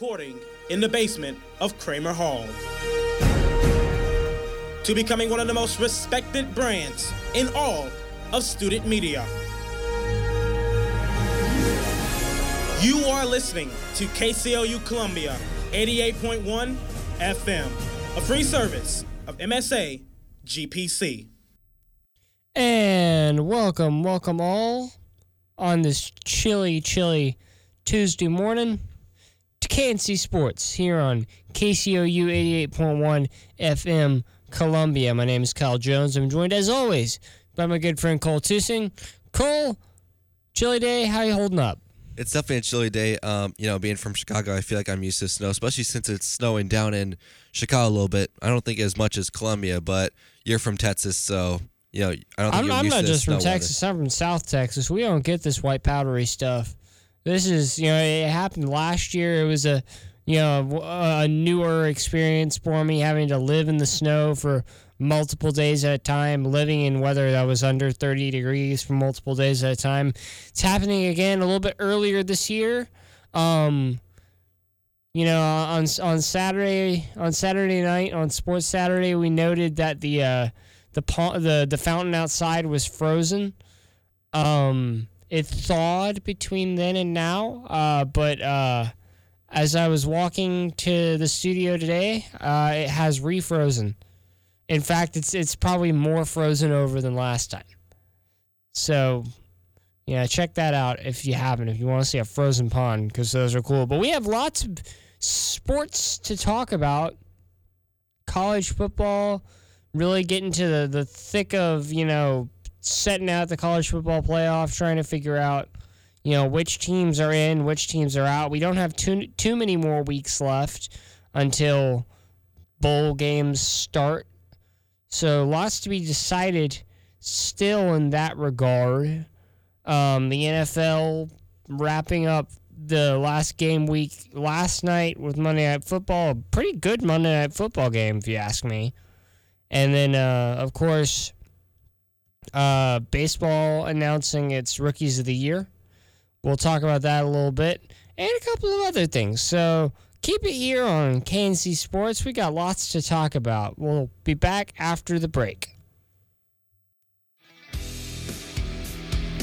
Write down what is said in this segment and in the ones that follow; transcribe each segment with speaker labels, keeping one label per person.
Speaker 1: recording in the basement of Kramer Hall to becoming one of the most respected brands in all of student media. You are listening to KCOU Columbia 88.1 FM, a free service of MSA GPC.
Speaker 2: And welcome, welcome all on this chilly, chilly Tuesday morning KNC Sports here on KCOU 88.1 FM Columbia. My name is Kyle Jones. I'm joined as always by my good friend Cole Tusing. Cole, chilly day, how you holding up?
Speaker 3: It's definitely a chilly day. Um, you know, being from Chicago, I feel like I'm used to snow, especially since it's snowing down in Chicago a little bit. I don't think as much as Columbia, but you're from Texas, so you know, I don't think
Speaker 2: I'm, I'm not just from Texas. I'm from South Texas. We don't get this white powdery stuff. This is, you know, it happened last year. It was a, you know, a newer experience for me having to live in the snow for multiple days at a time, living in weather that was under 30 degrees for multiple days at a time. It's happening again a little bit earlier this year. Um, you know, on on Saturday on Saturday night on Sports Saturday, we noted that the uh, the the the fountain outside was frozen. Um, it thawed between then and now, uh, but uh, as I was walking to the studio today, uh, it has refrozen. In fact, it's it's probably more frozen over than last time. So, yeah, check that out if you haven't. If you want to see a frozen pond, because those are cool. But we have lots of sports to talk about. College football, really getting to the, the thick of, you know, setting out the college football playoff, trying to figure out, you know, which teams are in, which teams are out. We don't have too too many more weeks left until bowl games start. So lots to be decided still in that regard. Um, the NFL wrapping up the last game week last night with Monday Night Football. A pretty good Monday Night Football game, if you ask me. And then, uh, of course, uh, baseball announcing its rookies of the year. We'll talk about that a little bit and a couple of other things. So keep it here on KNC Sports. We got lots to talk about. We'll be back after the break.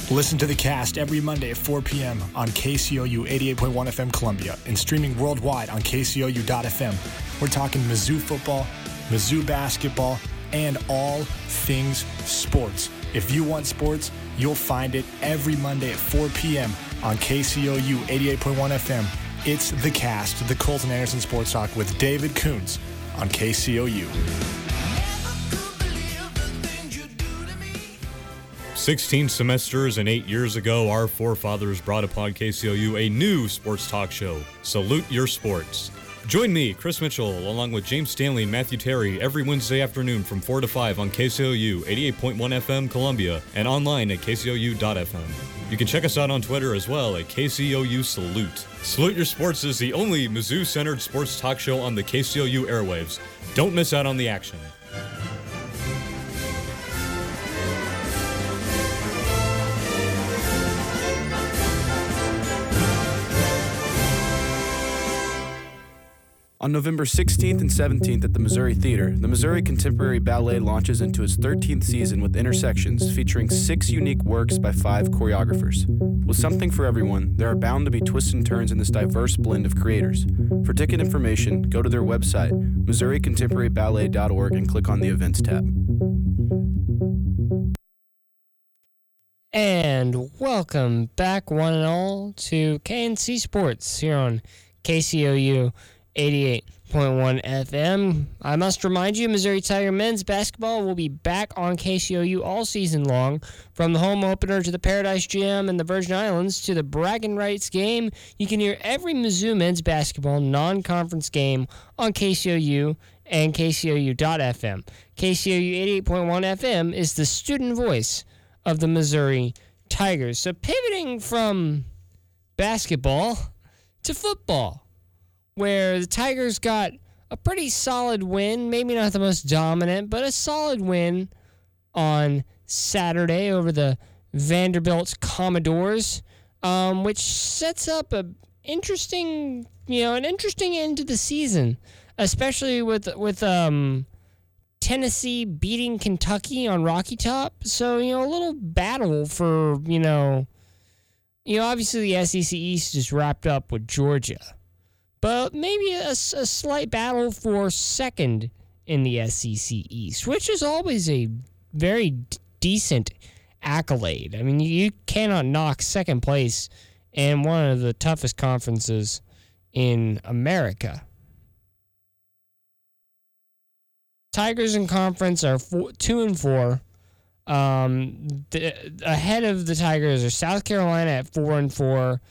Speaker 4: Listen to the cast every Monday at 4 p.m. on KCOU 88.1 FM Columbia and streaming worldwide on KCOU.FM. We're talking Mizzou football, Mizzou basketball, and all things sports. If you want sports, you'll find it every Monday at 4 p.m. on KCOU 88.1 FM. It's The Cast, the Colton Anderson Sports Talk with David Coons on KCOU.
Speaker 5: 16 semesters and eight years ago, our forefathers brought upon KCOU a new sports talk show, Salute Your Sports. Join me, Chris Mitchell, along with James Stanley and Matthew Terry every Wednesday afternoon from 4 to 5 on KCOU 88.1 FM Columbia and online at kcou.fm. You can check us out on Twitter as well at KCOU Salute. Salute Your Sports is the only Mizzou centered sports talk show on the KCOU airwaves. Don't miss out on the action.
Speaker 6: On November 16th and 17th at the Missouri Theater, the Missouri Contemporary Ballet launches into its 13th season with Intersections, featuring six unique works by five choreographers. With something for everyone, there are bound to be twists and turns in this diverse blend of creators. For ticket information, go to their website, MissouriContemporaryBallet.org, and click on the Events tab.
Speaker 2: And welcome back, one and all, to KNC Sports here on KCOU 88.1 FM. I must remind you, Missouri Tiger men's basketball will be back on KCOU all season long. From the home opener to the Paradise Jam and the Virgin Islands to the Bragging Rights game, you can hear every Mizzou men's basketball non conference game on KCOU and KCOU.FM. KCOU 88.1 FM is the student voice of the Missouri Tigers. So pivoting from basketball to football where the Tigers got a pretty solid win, maybe not the most dominant, but a solid win on Saturday over the Vanderbilt Commodores, um, which sets up a interesting, you know, an interesting end to the season, especially with with um Tennessee beating Kentucky on Rocky Top. So, you know, a little battle for, you know, you know, obviously the SEC East is wrapped up with Georgia. But maybe a, a slight battle for second in the SEC East, which is always a very d- decent accolade. I mean, you cannot knock second place in one of the toughest conferences in America. Tigers in conference are four, two and four. Um, the, ahead of the Tigers are South Carolina at four and four,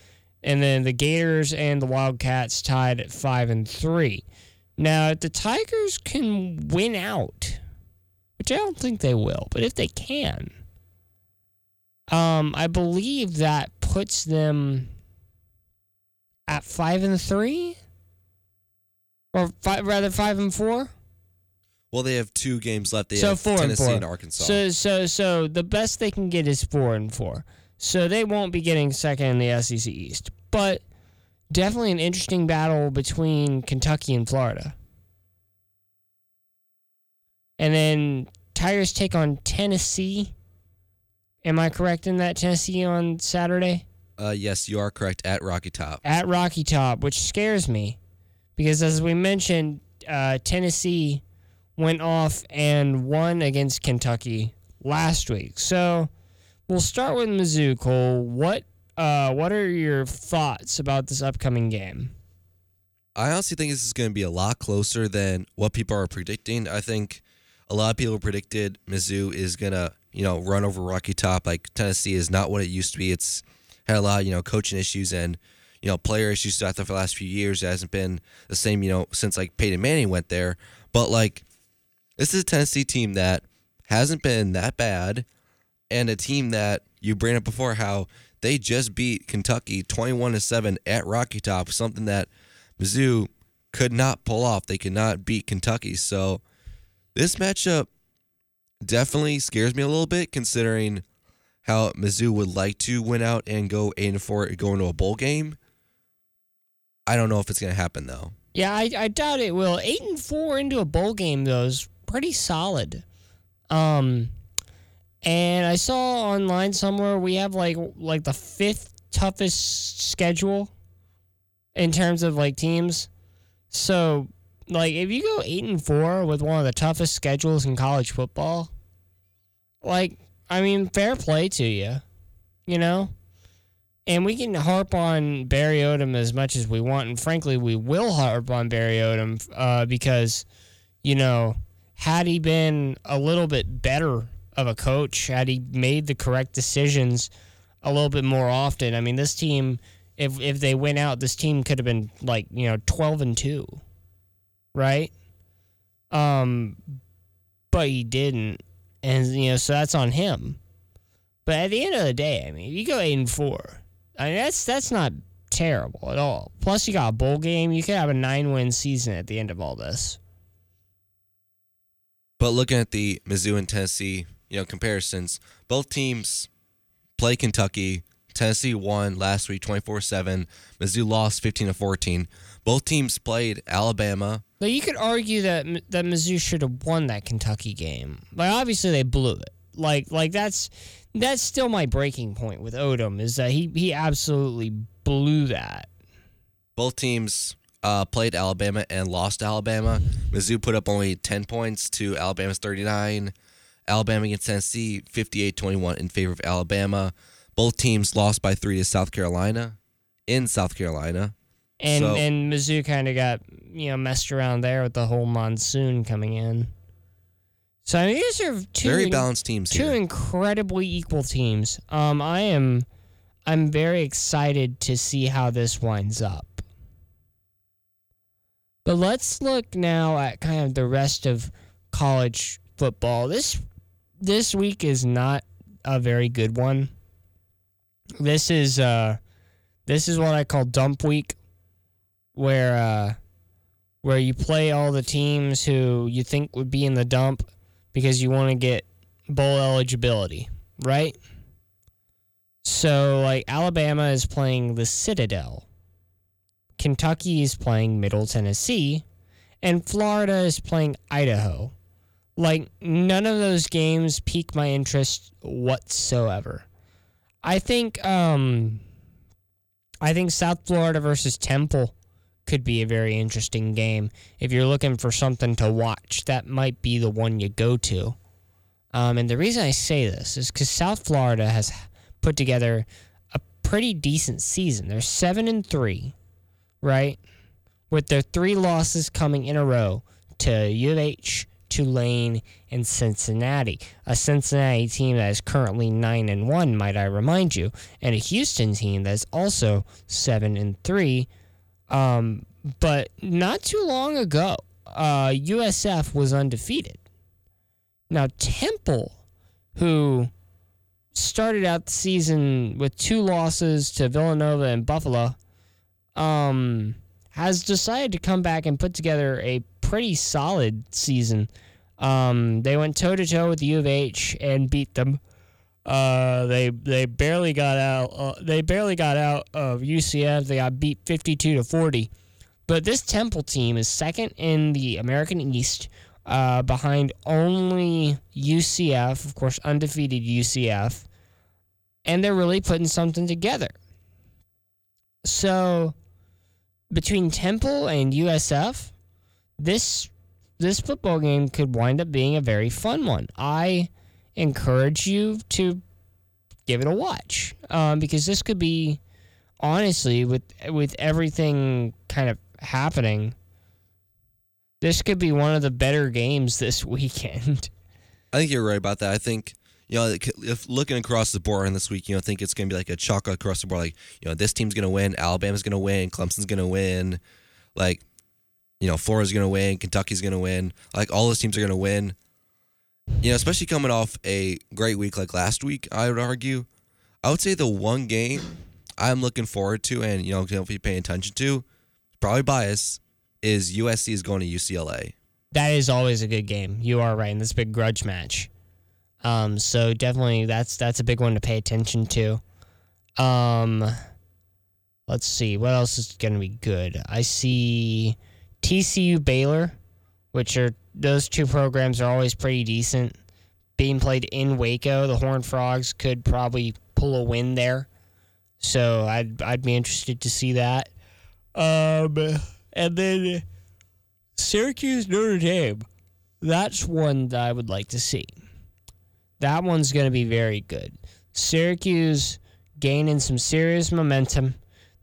Speaker 2: and then the Gators and the Wildcats tied at five and three. Now, if the Tigers can win out, which I don't think they will, but if they can, um, I believe that puts them at five and three, or five, rather five and four.
Speaker 3: Well, they have two games left. They
Speaker 2: so
Speaker 3: have
Speaker 2: four
Speaker 3: Tennessee
Speaker 2: and, four.
Speaker 3: and Arkansas.
Speaker 2: So so so the best they can get is four and four. So they won't be getting second in the SEC East, but definitely an interesting battle between Kentucky and Florida. And then Tigers take on Tennessee. Am I correct in that Tennessee on Saturday?
Speaker 3: uh, yes, you are correct at Rocky Top.
Speaker 2: At Rocky Top, which scares me because as we mentioned, uh, Tennessee went off and won against Kentucky last week. So we'll start with Mizzou, Cole. What uh, what are your thoughts about this upcoming game?
Speaker 3: I honestly think this is going to be a lot closer than what people are predicting. I think a lot of people predicted Mizzou is going to, you know, run over Rocky Top. Like Tennessee is not what it used to be. It's had a lot of, you know, coaching issues and, you know, player issues throughout the last few years. It hasn't been the same, you know, since like Peyton Manning went there. But like, this is a Tennessee team that hasn't been that bad and a team that you bring up before how they just beat Kentucky 21 to 7 at Rocky Top, something that Mizzou could not pull off. They could not beat Kentucky. So this matchup definitely scares me a little bit considering how Mizzou would like to win out and go 8 and 4 go into a bowl game. I don't know if it's going to happen though.
Speaker 2: Yeah, I, I doubt it will. Eight and four into a bowl game though is pretty solid. Um, and I saw online somewhere we have like like the fifth toughest schedule in terms of like teams. So like if you go eight and four with one of the toughest schedules in college football, like I mean, fair play to you, you know. And we can harp on Barry Odom as much as we want, and frankly, we will harp on Barry Odom uh, because, you know, had he been a little bit better of a coach, had he made the correct decisions a little bit more often, I mean, this team, if if they went out, this team could have been like you know twelve and two, right? Um, but he didn't, and you know, so that's on him. But at the end of the day, I mean, you go eight and four, I mean, that's that's not terrible at all. Plus, you got a bowl game. You could have a nine win season at the end of all this.
Speaker 3: But looking at the Mizzou and Tennessee, you know, comparisons, both teams play Kentucky. Tennessee won last week 24-7. Mizzou lost 15 to 14. Both teams played Alabama.
Speaker 2: But you could argue that that Mizzou should have won that Kentucky game. But obviously they blew it. Like like that's that's still my breaking point with Odom is that he he absolutely blew that.
Speaker 3: Both teams uh, played Alabama and lost Alabama. Mizzou put up only 10 points to Alabama's 39. Alabama against Tennessee, 58-21 in favor of Alabama. Both teams lost by three to South Carolina in South Carolina.
Speaker 2: And
Speaker 3: So-
Speaker 2: and Mizzou kind of got you know messed around there with the whole monsoon coming in. So I mean, these are two
Speaker 3: Very balanced teams
Speaker 2: two
Speaker 3: here.
Speaker 2: incredibly equal teams. Um, I am I'm very excited to see how this winds up. But let's look now at kind of the rest of college football. This this week is not a very good one. This is uh this is what I call dump week where uh where you play all the teams who you think would be in the dump because you want to get bowl eligibility, right? So like Alabama is playing the Citadel Kentucky is playing Middle Tennessee, and Florida is playing Idaho. Like, none of those games pique my interest whatsoever. I think, um, I think South Florida versus Temple could be a very interesting game. If you're looking for something to watch, that might be the one you go to. Um, and the reason I say this is because South Florida has put together a pretty decent season. They're seven and three, right? With their three losses coming in a row to U of H, Tulane, and Cincinnati. A Cincinnati team that is currently nine and one, might I remind you, and a Houston team that is also seven and three. Um, but not too long ago, uh, USF was undefeated. Now, Temple, who started out the season with two losses to Villanova and Buffalo, um, has decided to come back and put together a pretty solid season. Um, they went toe to toe with U of H and beat them. Uh, they they barely got out. Uh, they barely got out of UCF. They got beat fifty two to forty. But this Temple team is second in the American East, uh, behind only UCF, of course, undefeated UCF, and they're really putting something together. So, between Temple and USF, this this football game could wind up being a very fun one. I encourage you to give it a watch um, because this could be honestly with with everything kind of happening this could be one of the better games this weekend
Speaker 3: I think you're right about that. I think you know, if looking across the board on this week, you know, I think it's going to be like a chalk across the board. Like, you know, this team's going to win, Alabama's going to win, Clemson's going to win, like, you know, Florida's going to win, Kentucky's going to win. Like, all those teams are going to win. You know, especially coming off a great week like last week, I would argue. I would say the one game I'm looking forward to and, you know, you paying attention to, probably bias, is USC is going to UCLA.
Speaker 2: that is always a good game you are right in this big grudge match um, so definitely that's that's a big one to pay attention to um, let's see what else is going to be good i see tcu baylor which are those two programs are always pretty decent being played in waco the horned frogs could probably pull a win there so i'd i'd be interested to see that um, and then Syracuse Notre Dame. That's one that I would like to see. That one's going to be very good. Syracuse gaining some serious momentum.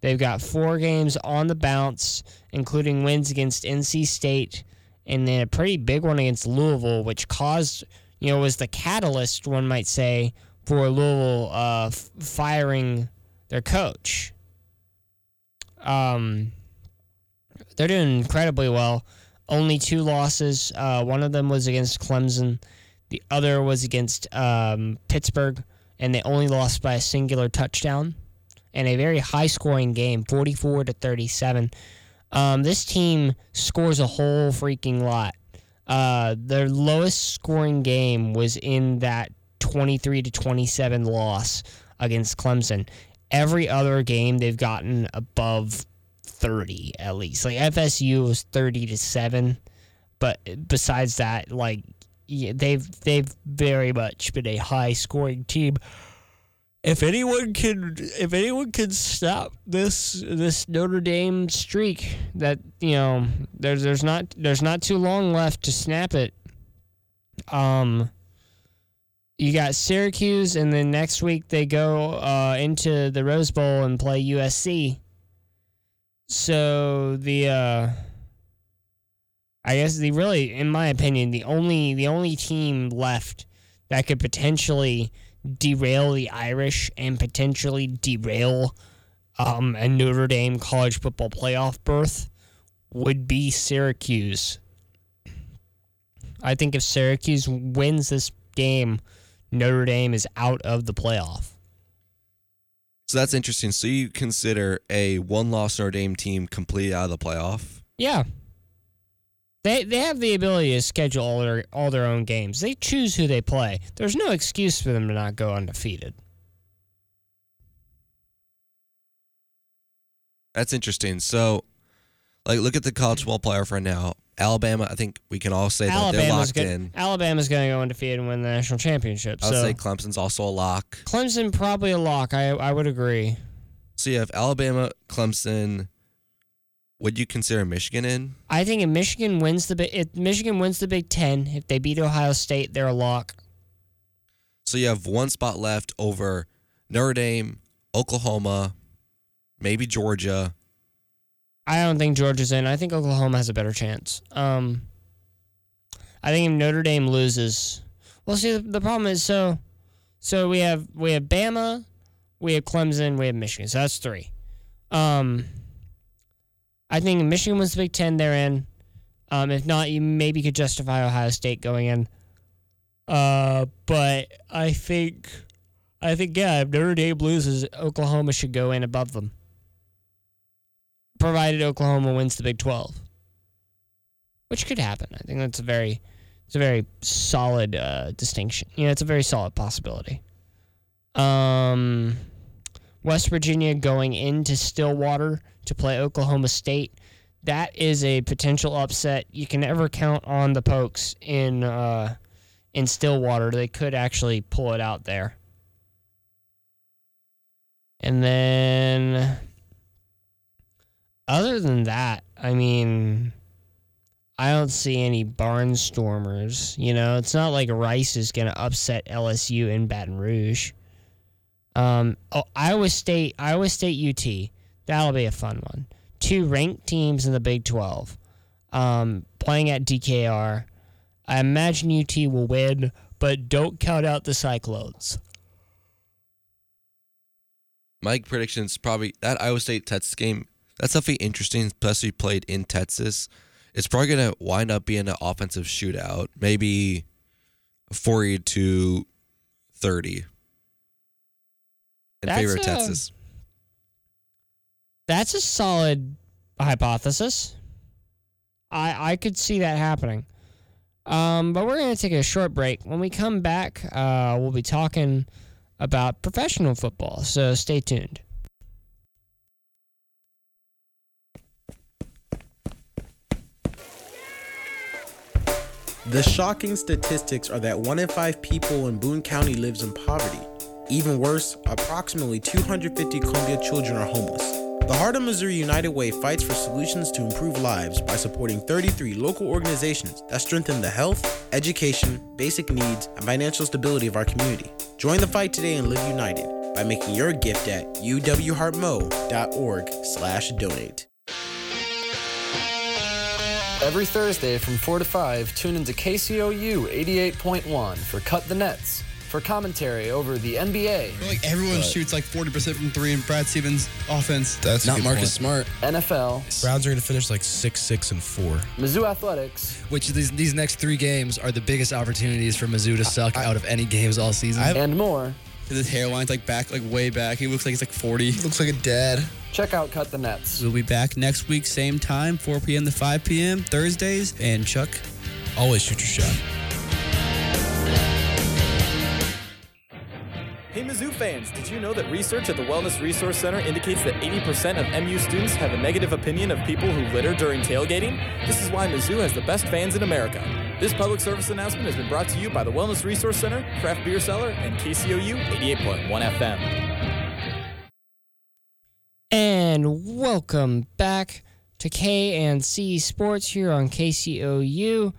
Speaker 2: They've got four games on the bounce, including wins against NC State and then a pretty big one against Louisville, which caused, you know, was the catalyst, one might say, for Louisville uh, f- firing their coach. Um, they're doing incredibly well. Only two losses. Uh, one of them was against Clemson. The other was against um, Pittsburgh, and they only lost by a singular touchdown. And a very high scoring game, 44 to 37. Um, this team scores a whole freaking lot. Uh, their lowest scoring game was in that 23 to 27 loss against Clemson. Every other game they've gotten above 30 at least. Like FSU was 30 to 7, but besides that like yeah, they've they've very much been a high scoring team. If anyone can if anyone can stop this this Notre Dame streak that you know there's there's not there's not too long left to snap it. Um you got Syracuse and then next week they go uh, into the Rose Bowl and play USC. So the uh I guess the really in my opinion the only the only team left that could potentially derail the Irish and potentially derail um, a Notre Dame college football playoff berth would be Syracuse. I think if Syracuse wins this game, Notre Dame is out of the playoff.
Speaker 3: So that's interesting. So you consider a one loss Notre Dame team completely out of the playoff?
Speaker 2: Yeah. They they have the ability to schedule all their all their own games. They choose who they play. There's no excuse for them to not go undefeated.
Speaker 3: That's interesting. So, like, look at the college football playoff right now. Alabama, I think we can all say that they're
Speaker 2: Alabama's
Speaker 3: locked
Speaker 2: going
Speaker 3: in.
Speaker 2: Alabama's going to go undefeated and win the national championship.
Speaker 3: I would
Speaker 2: so
Speaker 3: say Clemson's also a lock.
Speaker 2: Clemson probably a lock. I I would agree.
Speaker 3: So you have Alabama, Clemson. Would you consider Michigan in?
Speaker 2: I think if Michigan wins the if Michigan wins the Big Ten, if they beat Ohio State, they're a lock.
Speaker 3: So you have one spot left over Notre Dame, Oklahoma, maybe Georgia.
Speaker 2: I don't think Georgia's in. I think Oklahoma has a better chance. Um, I think if Notre Dame loses, well, see, the, the problem is so, so we have we have Bama, we have Clemson, we have Michigan. So that's three. Um, I think Michigan wins the Big Ten, they're in. Um, if not, you maybe could justify Ohio State going in. Uh, but I think, I think yeah, if Notre Dame loses, Oklahoma should go in above them provided Oklahoma wins the Big 12, which could happen. I think that's a very, it's a very solid uh, distinction. You know, it's a very solid possibility. Um, West Virginia going into Stillwater to play Oklahoma State. That is a potential upset. You can never count on the Pokes in uh, in Stillwater. They could actually pull it out there. And then other than that, I mean, I don't see any barnstormers. You know, it's not like Rice is going to upset LSU in Baton Rouge. Um, oh, Iowa State, Iowa State, UT. That'll be a fun one. Two ranked teams in the Big Twelve, um, playing at DKR. I imagine UT will win, but don't count out the Cyclones.
Speaker 3: My predictions probably that Iowa State Texas game. That's definitely interesting, especially played in Texas. It's probably gonna wind up being an offensive shootout, maybe forty to thirty in
Speaker 2: That's
Speaker 3: favor of
Speaker 2: a-
Speaker 3: Texas.
Speaker 2: That's a solid hypothesis. I I could see that happening. Um, but we're gonna take a short break. When we come back, uh, we'll be talking about professional football. So stay tuned.
Speaker 7: The shocking statistics are that one in five people in Boone County lives in poverty. Even worse, approximately 250 Columbia children are homeless. The Heart of Missouri United Way fights for solutions to improve lives by supporting 33 local organizations that strengthen the health, education, basic needs, and financial stability of our community. Join the fight today and live united by making your gift at uwheartmo.org/donate.
Speaker 8: Every Thursday from 4 to 5, tune into KCOU 88.1 for Cut the Nets, for commentary over the NBA,
Speaker 9: Like everyone shoots like 40% from three, and Brad Stevens' offense.
Speaker 10: That's a
Speaker 9: not
Speaker 10: good
Speaker 9: Marcus
Speaker 10: point.
Speaker 9: Smart.
Speaker 8: NFL,
Speaker 10: Browns are going to finish like six, six, and four.
Speaker 8: Mizzou Athletics,
Speaker 11: Which these these next three games are the biggest opportunities for Mizzou to suck out of any games all season.
Speaker 9: I-
Speaker 8: and more.
Speaker 9: His hairline's like back, like way back. He looks like he's like 40.
Speaker 10: Looks like a dad.
Speaker 8: Check out Cut the Nets.
Speaker 9: We'll be back next week, same time, 4 p.m. to 5 p.m. Thursdays. And Chuck,
Speaker 10: Always shoot your shot.
Speaker 12: Hey Mizzou fans, did you know that research at the Wellness Resource Center indicates that 80% of MU students have a negative opinion of people who litter during tailgating? This is why Mizzou has the best fans in America. This public service announcement has been brought to you by the Wellness Resource Center, Craft Beer Cellar, and KCOU 88.1 FM.
Speaker 2: And welcome back to K and C Sports here on KCOU.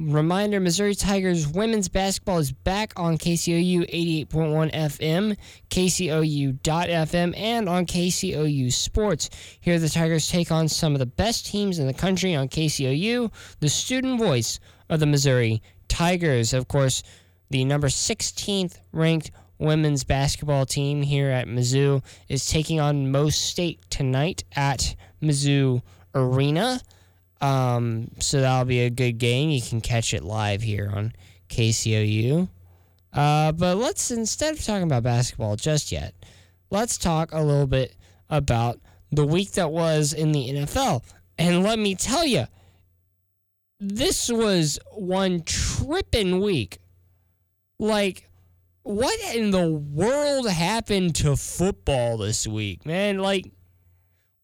Speaker 2: Reminder Missouri Tigers women's basketball is back on KCOU 88.1 FM, KCOU.FM, and on KCOU Sports. Here, the Tigers take on some of the best teams in the country on KCOU, the student voice of the Missouri Tigers. Of course, the number 16th ranked women's basketball team here at Mizzou is taking on Mo State tonight at Mizzou Arena. Um, so that'll be a good game. You can catch it live here on KCOU. Uh, but let's instead of talking about basketball just yet, let's talk a little bit about the week that was in the NFL. And let me tell you, this was one tripping week. Like, what in the world happened to football this week, man? Like,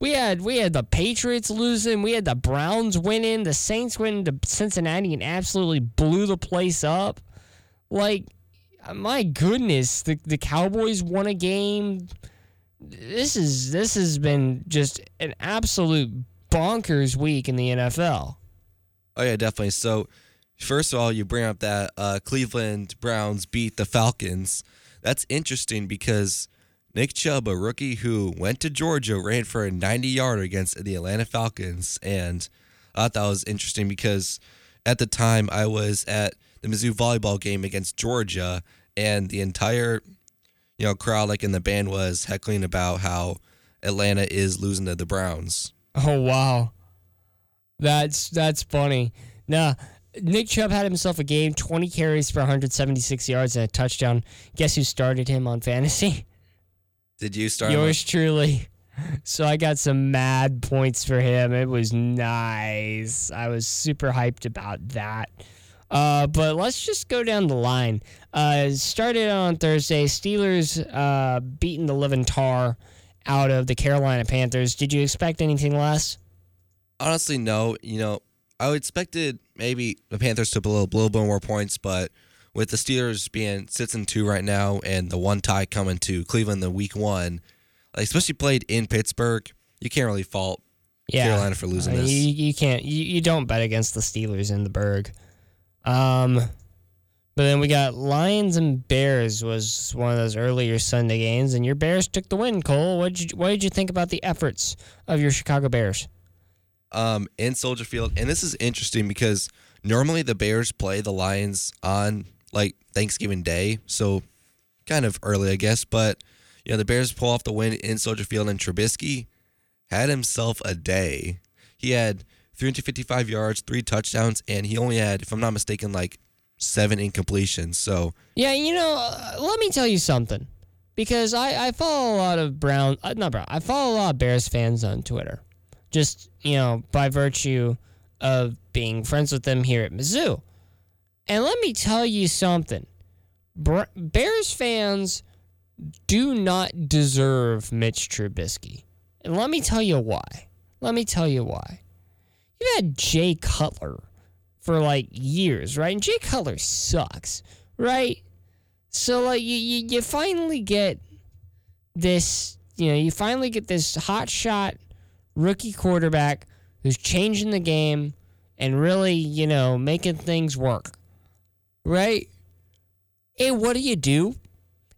Speaker 2: We had we had the Patriots losing, we had the Browns winning, the Saints winning to Cincinnati and absolutely blew the place up. Like, my goodness, the the Cowboys won a game. This is this has been just an absolute bonkers week in the NFL.
Speaker 3: Oh yeah, definitely. So, first of all, you bring up that uh, Cleveland Browns beat the Falcons. That's interesting because Nick Chubb, a rookie who went to Georgia, ran for a 90 yarder against the Atlanta Falcons, and I thought that was interesting because at the time I was at the Mizzou volleyball game against Georgia, and the entire you know crowd, like in the band, was heckling about how Atlanta is losing to the Browns.
Speaker 2: Oh wow, that's that's funny. Now, Nick Chubb had himself a game, 20 carries for 176 yards and a touchdown. Guess who started him on fantasy?
Speaker 3: Did you start?
Speaker 2: Yours truly. So I got some mad points for him. It was nice. I was super hyped about that. Uh, but let's just go down the line. Uh, started on Thursday. Steelers uh, beating the living tar out of the Carolina Panthers. Did you expect anything less?
Speaker 3: Honestly, no. You know, I expected maybe the Panthers to blow a little bit more points, but with the Steelers being six and two right now, and the one tie coming to Cleveland the week one, like, especially played in Pittsburgh, you can't really fault
Speaker 2: Yeah.
Speaker 3: Carolina for losing
Speaker 2: mean,
Speaker 3: this.
Speaker 2: You, you can't. You, you don't bet against the Steelers in the Burgh. Um, but then we got Lions and Bears was one of those earlier Sunday games, and your Bears took the win. Cole, what did you what did you think about the efforts of your Chicago Bears?
Speaker 3: um, in Soldier Field. And this is interesting because normally the Bears play the Lions on like Thanksgiving Day, so kind of early, I guess. But you know, the Bears pull off the win in Soldier Field, and Trubisky had himself a day. He had 355 yards, three touchdowns, and he only had, if I'm not mistaken, like seven incompletions. So
Speaker 2: Yeah, you know, uh, let me tell you something, because I I follow a lot of Brown, uh, not Brown, I follow a lot of Bears fans on Twitter, just you know by virtue of being friends with them here at Mizzou, and let me tell you something, Bears fans do not deserve Mitch Trubisky, and let me tell you why. Let me tell you why. You had Jay Cutler for like years, right? And Jay Cutler sucks, right? So like you, you you finally get this, you know, you finally get this hot shot rookie quarterback who's changing the game and really, you know, making things work. Right? And what do you do?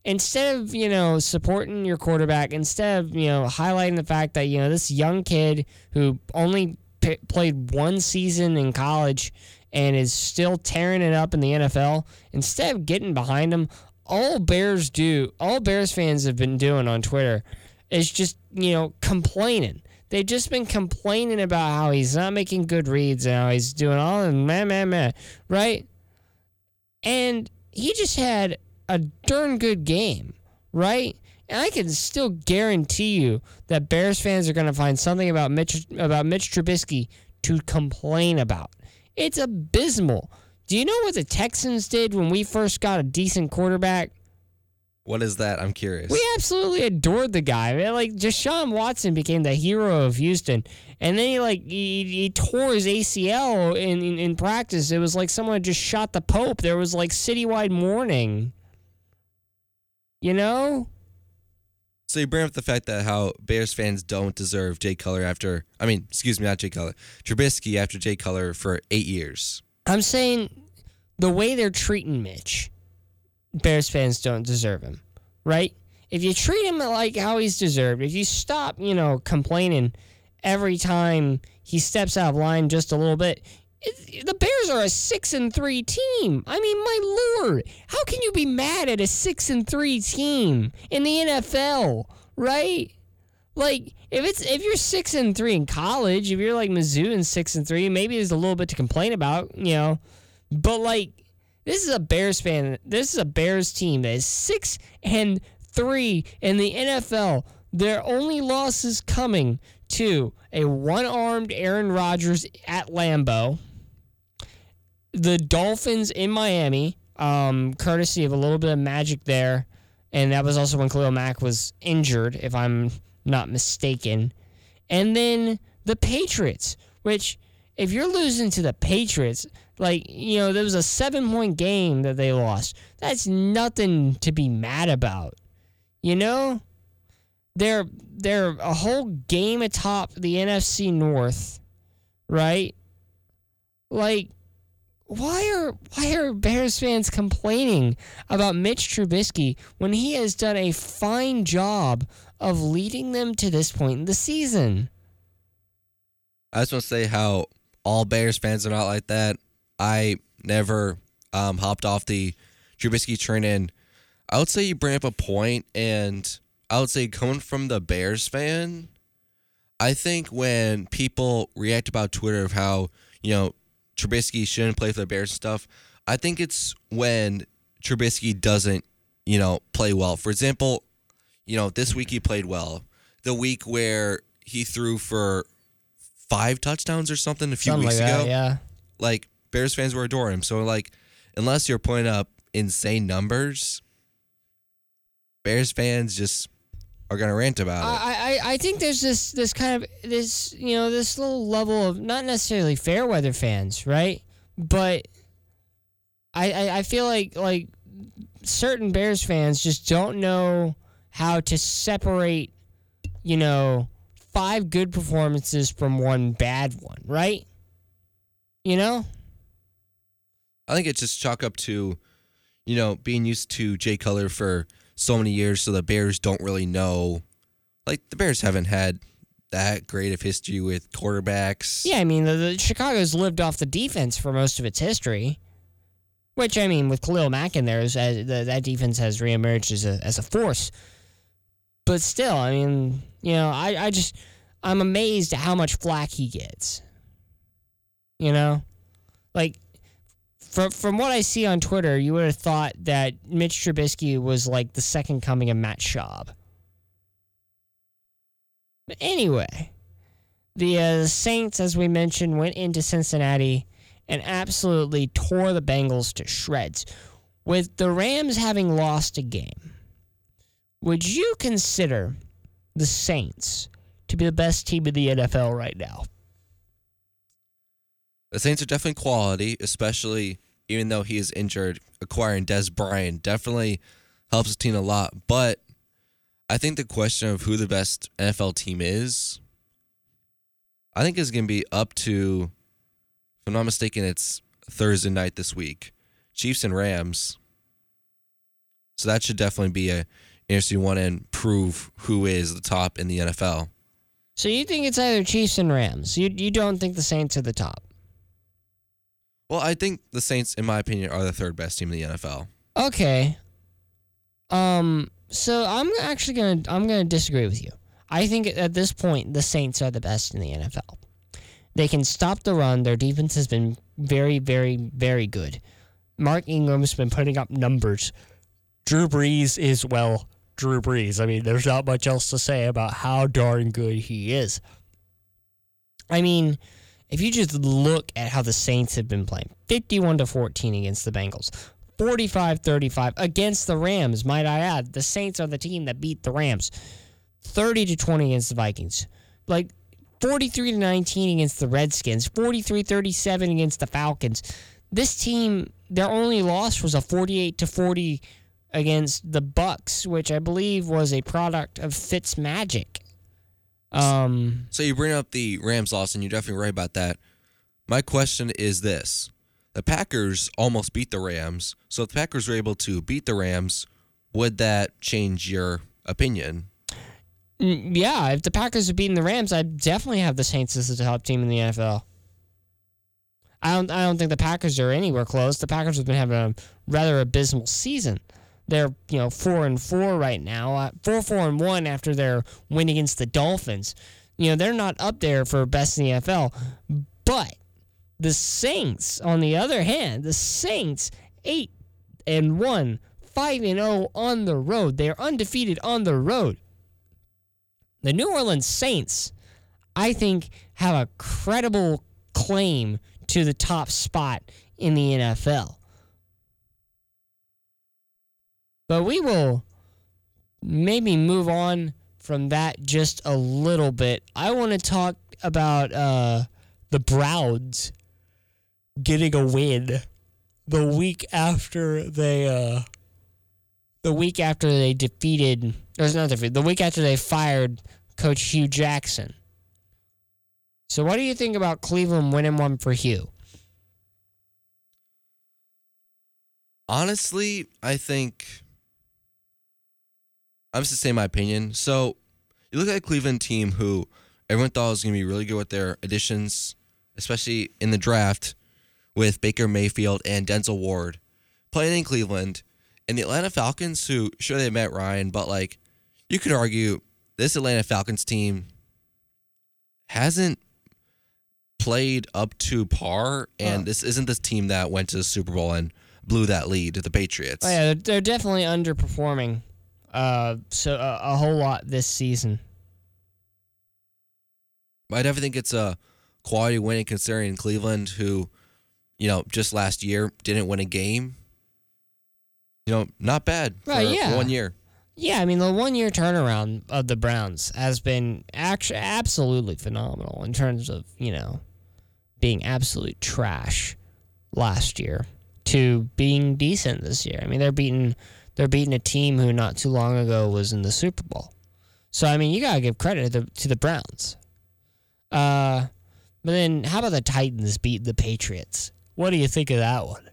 Speaker 2: Instead of, you know, supporting your quarterback, instead of, you know, highlighting the fact that, you know, this young kid who only p- played one season in college and is still tearing it up in the NFL, instead of getting behind him, all Bears do, all Bears fans have been doing on Twitter is just, you know, complaining. They've just been complaining about how he's not making good reads and how he's doing all the meh, meh, meh, right? And he just had a darn good game, right? And I can still guarantee you that Bears fans are going to find something about Mitch about Mitch Trubisky to complain about. It's abysmal. Do you know what the Texans did when we first got a decent quarterback?
Speaker 3: What is that? I'm curious.
Speaker 2: We absolutely adored the guy. Man. Like Deshaun Watson became the hero of Houston, and then he like he, he tore his ACL in, in in practice. It was like someone just shot the Pope. There was like citywide mourning. You know?
Speaker 3: So you bring up the fact that how Bears fans don't deserve Jay Cutler after, I mean, excuse me, not Jay Cutler, Trubisky after Jay Cutler for eight years.
Speaker 2: I'm saying the way they're treating Mitch, Bears fans don't deserve him, right? If you treat him like how he's deserved, if you stop, you know, complaining every time he steps out of line just a little bit, it, the Bears are a six and three team. I mean, my lord, how can you be mad at a six and three team in the NFL, right? Like if it's if you're six and three in college, if you're like Mizzou and six and three, maybe there's a little bit to complain about, you know. But like this is a Bears fan. This is a Bears team that is six and three in the NFL. Their only loss is coming to a one-armed Aaron Rodgers at Lambeau, the Dolphins in Miami, um, courtesy of a little bit of magic there, and that was also when Khalil Mack was injured, if I'm not mistaken. and then the Patriots, which if you're losing to the Patriots, like, you know, there was a seven point game that they lost. That's nothing to be mad about. You know? They're they're a whole game atop the NFC North, right? Like why are why are Bears fans complaining about Mitch Trubisky when he has done a fine job of leading them to this point in the season?
Speaker 3: I just want to say how all Bears fans are not like that. I never um, hopped off the Trubisky train, and I would say you bring up a point, and I would say coming from the Bears fan, I think when people react about Twitter of how you know Trubisky shouldn't play for the Bears and stuff, I think it's when Trubisky doesn't you know play well. For example, you know this week he played well. The week where he threw for five touchdowns or something a few
Speaker 2: Something
Speaker 3: weeks
Speaker 2: like that,
Speaker 3: ago.
Speaker 2: yeah.
Speaker 3: Like Bears fans were adoring him. So like unless you're putting up insane numbers, Bears fans just are gonna rant about it.
Speaker 2: I, I, I think there's this this kind of this you know this little level of not necessarily fair weather fans, right? But I, I I feel like like certain Bears fans just don't know how to separate, you know, five good performances from one bad one, right? You know?
Speaker 3: I think it's just chalk up to, you know, being used to Jay Cutler for so many years, so the Bears don't really know. Like the Bears haven't had that great of history with quarterbacks.
Speaker 2: Yeah, I mean, the, the Chicago's lived off the defense for most of its history. Which I mean, with Khalil Mack in there, is, uh, the, that defense has reemerged as a as a force. But still, I mean, you know, I, I just I'm amazed at how much flack he gets. You know, like from from what I see on Twitter, you would have thought that Mitch Trubisky was like the second coming of Matt Schaub. But anyway, the uh, Saints, as we mentioned, went into Cincinnati and absolutely tore the Bengals to shreds. With the Rams having lost a game, would you consider the Saints to be the best team in the NFL right now?
Speaker 3: The Saints are definitely quality, especially even though he is injured. Acquiring Dez Bryant definitely helps the team a lot. But I think the question of who the best NFL team is, I think is going to be up to, if I'm not mistaken, it's Thursday night this week. Chiefs and Rams. So that should definitely be a interesting one and prove who is the top in the NFL.
Speaker 2: So you think it's either Chiefs and Rams? You you don't think the Saints are the top?
Speaker 3: Well, I think the Saints, in my opinion, are the third best team in the NFL.
Speaker 2: Okay. Um. So I'm actually gonna I'm gonna disagree with you. I think at this point the Saints are the best in the NFL. They can stop the run. Their defense has been very, very, very good. Mark Ingram's been putting up numbers. Drew Brees is well, Drew Brees. I mean, there's not much else to say about how darn good he is. I mean, if you just look at how the Saints have been playing 51 to 14 against the Bengals, 45 35 against the Rams, might I add. The Saints are the team that beat the Rams, 30 to 20 against the Vikings. Like 43 to 19 against the Redskins, 43 37 against the Falcons. This team, their only loss was a 48 to 40 against the Bucs, which I believe was a product of Fitz magic. Um,
Speaker 3: So you bring up the Rams loss, and you're definitely right about that. My question is this: the Packers almost beat the Rams. So if the Packers were able to beat the Rams, would that change your opinion?
Speaker 2: Mm, Yeah, if the Packers had beaten the Rams, I'd definitely have the Saints as the top team in the NFL. I don't. I don't think the Packers are anywhere close. The Packers have been having a rather abysmal season. They're you know four and four right now. Uh, four four and one after their win against the Dolphins. You know they're not up there for best in the NFL. But the Saints, on the other hand, the Saints eight and one, five and zero on the road. They are undefeated on the road. The New Orleans Saints, I think, have a credible claim to the top spot in the NFL. But we will maybe move on from that just a little bit. I want to talk about uh, the Browns getting a win the week after they uh, the week after they defeated it's not defeated the week after they fired Coach Hue Jackson. So, what do you think about Cleveland winning one for Hugh?
Speaker 3: Honestly, I think I'm just to say my opinion. So you look at a Cleveland team who everyone thought was going to be really good with their additions, especially in the draft with Baker Mayfield and Denzel Ward playing in Cleveland, and the Atlanta Falcons, who sure they Matt Ryan, but like you could argue this Atlanta Falcons team hasn't played up to par, and
Speaker 2: Huh.
Speaker 3: this isn't this team that went to the Super Bowl and blew that lead to the Patriots.
Speaker 2: Oh, yeah, they're, they're definitely underperforming. Uh, so uh, a whole lot this season.
Speaker 3: I definitely think it's a quality win considering Cleveland, who, you know, just last year didn't win a game. You know, not bad for
Speaker 2: Right, yeah.
Speaker 3: one year.
Speaker 2: Yeah, I mean the one year turnaround of the Browns has been actually absolutely phenomenal in terms of you know being absolute trash last year to being decent this year. I mean they're beating they're beating a team who not too long ago was in the Super Bowl. So I mean you gotta give credit to the, to the Browns. Uh, but then how about the Titans beat the Patriots? What do you think of that one?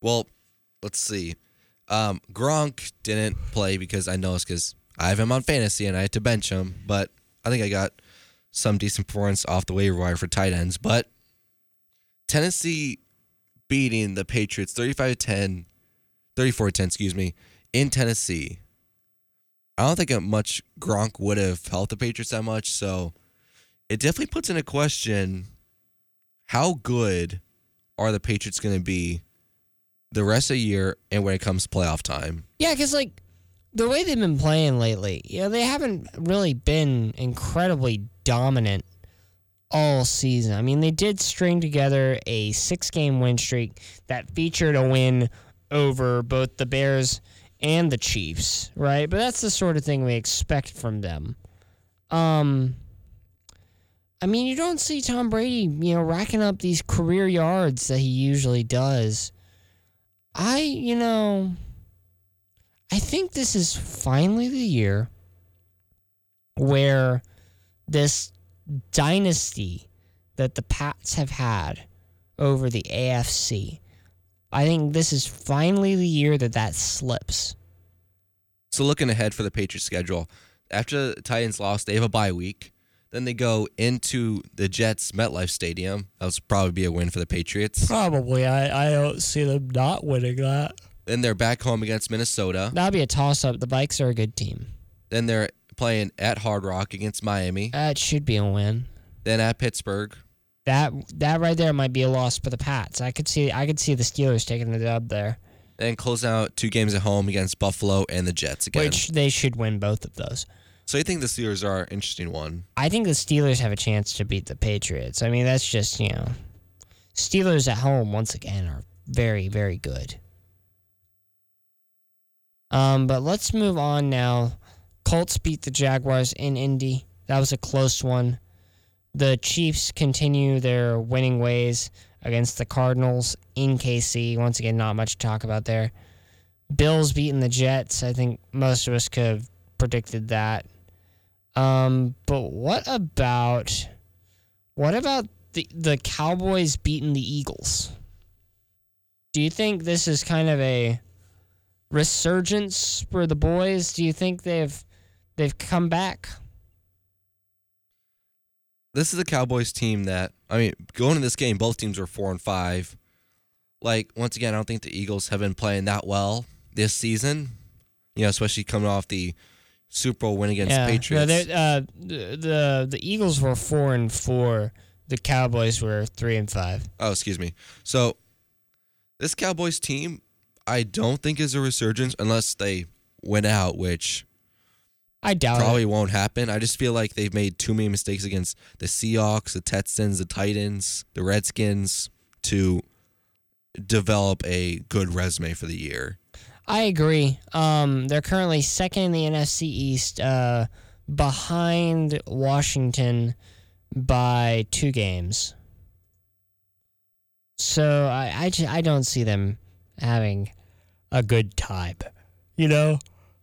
Speaker 3: Well, let's see. Um, Gronk didn't play because I know it's because I have him on fantasy and I had to bench him, but I think I got some decent performance off the waiver wire for tight ends. But Tennessee beating the Patriots 35 10, 34 10, excuse me, in Tennessee. I don't think much Gronk would have helped the Patriots that much. So it definitely puts into question how good are the Patriots going to be the rest of the year and when it comes to playoff time.
Speaker 2: Yeah, because like the way they've been playing lately, you know, they haven't really been incredibly dominant all season. I mean, they did string together a six game win streak that featured a win over both the Bears and the Chiefs, right? But that's the sort of thing we expect from them. Um, I mean, you don't see Tom Brady, you know, racking up these career yards that he usually does. I, you know, I think this is finally the year where this dynasty that the Pats have had over the AFC, I think this is finally the year that that slips.
Speaker 3: So looking ahead for the Patriots schedule, after the Titans lost, they have a bye week. Then they go into the Jets MetLife Stadium. That would probably be a win for the Patriots.
Speaker 2: Probably. I, I don't see them not winning that.
Speaker 3: Then they're back home against Minnesota.
Speaker 2: That'd be a toss up. The Vikes are a good team.
Speaker 3: Then they're playing at Hard Rock against Miami.
Speaker 2: That should be a win.
Speaker 3: Then at Pittsburgh.
Speaker 2: That that right there might be a loss for the Pats. I could see I could see the Steelers taking the dub there.
Speaker 3: Then close out two games at home against Buffalo and the Jets again.
Speaker 2: Which they should win both of those.
Speaker 3: so you think the Steelers are an interesting one?
Speaker 2: I think the Steelers have a chance to beat the Patriots. I mean, that's just, you know, Steelers at home once again are very, very good. Um, but let's move on now. Colts beat the Jaguars in Indy. That was a close one. The Chiefs continue their winning ways against the Cardinals in KC. Once again, not much to talk about there. Bills beating the Jets. I think most of us could have predicted that. Um, but what about what about the the Cowboys beating the Eagles? Do you think this is kind of a resurgence for the boys? Do you think they've they've come back?
Speaker 3: This is a Cowboys team that I mean, going to this game, both teams were four and five. Like once again, I don't think the Eagles have been playing that well this season. You know, especially coming off the Super Bowl win against
Speaker 2: yeah,
Speaker 3: Patriots.
Speaker 2: No, uh, the, the the Eagles were four and four. The Cowboys were three and five.
Speaker 3: Oh, excuse me. So this Cowboys team, I don't think is a resurgence unless they win out, which
Speaker 2: I doubt
Speaker 3: probably
Speaker 2: it.
Speaker 3: won't happen. I just feel like they've made too many mistakes against the Seahawks, the Texans, the Titans, the Redskins to develop a good resume for the year.
Speaker 2: I agree. Um, they're currently second in the NFC East, uh, behind Washington by two games. So I, I, ju- I don't see them having a good time. You know,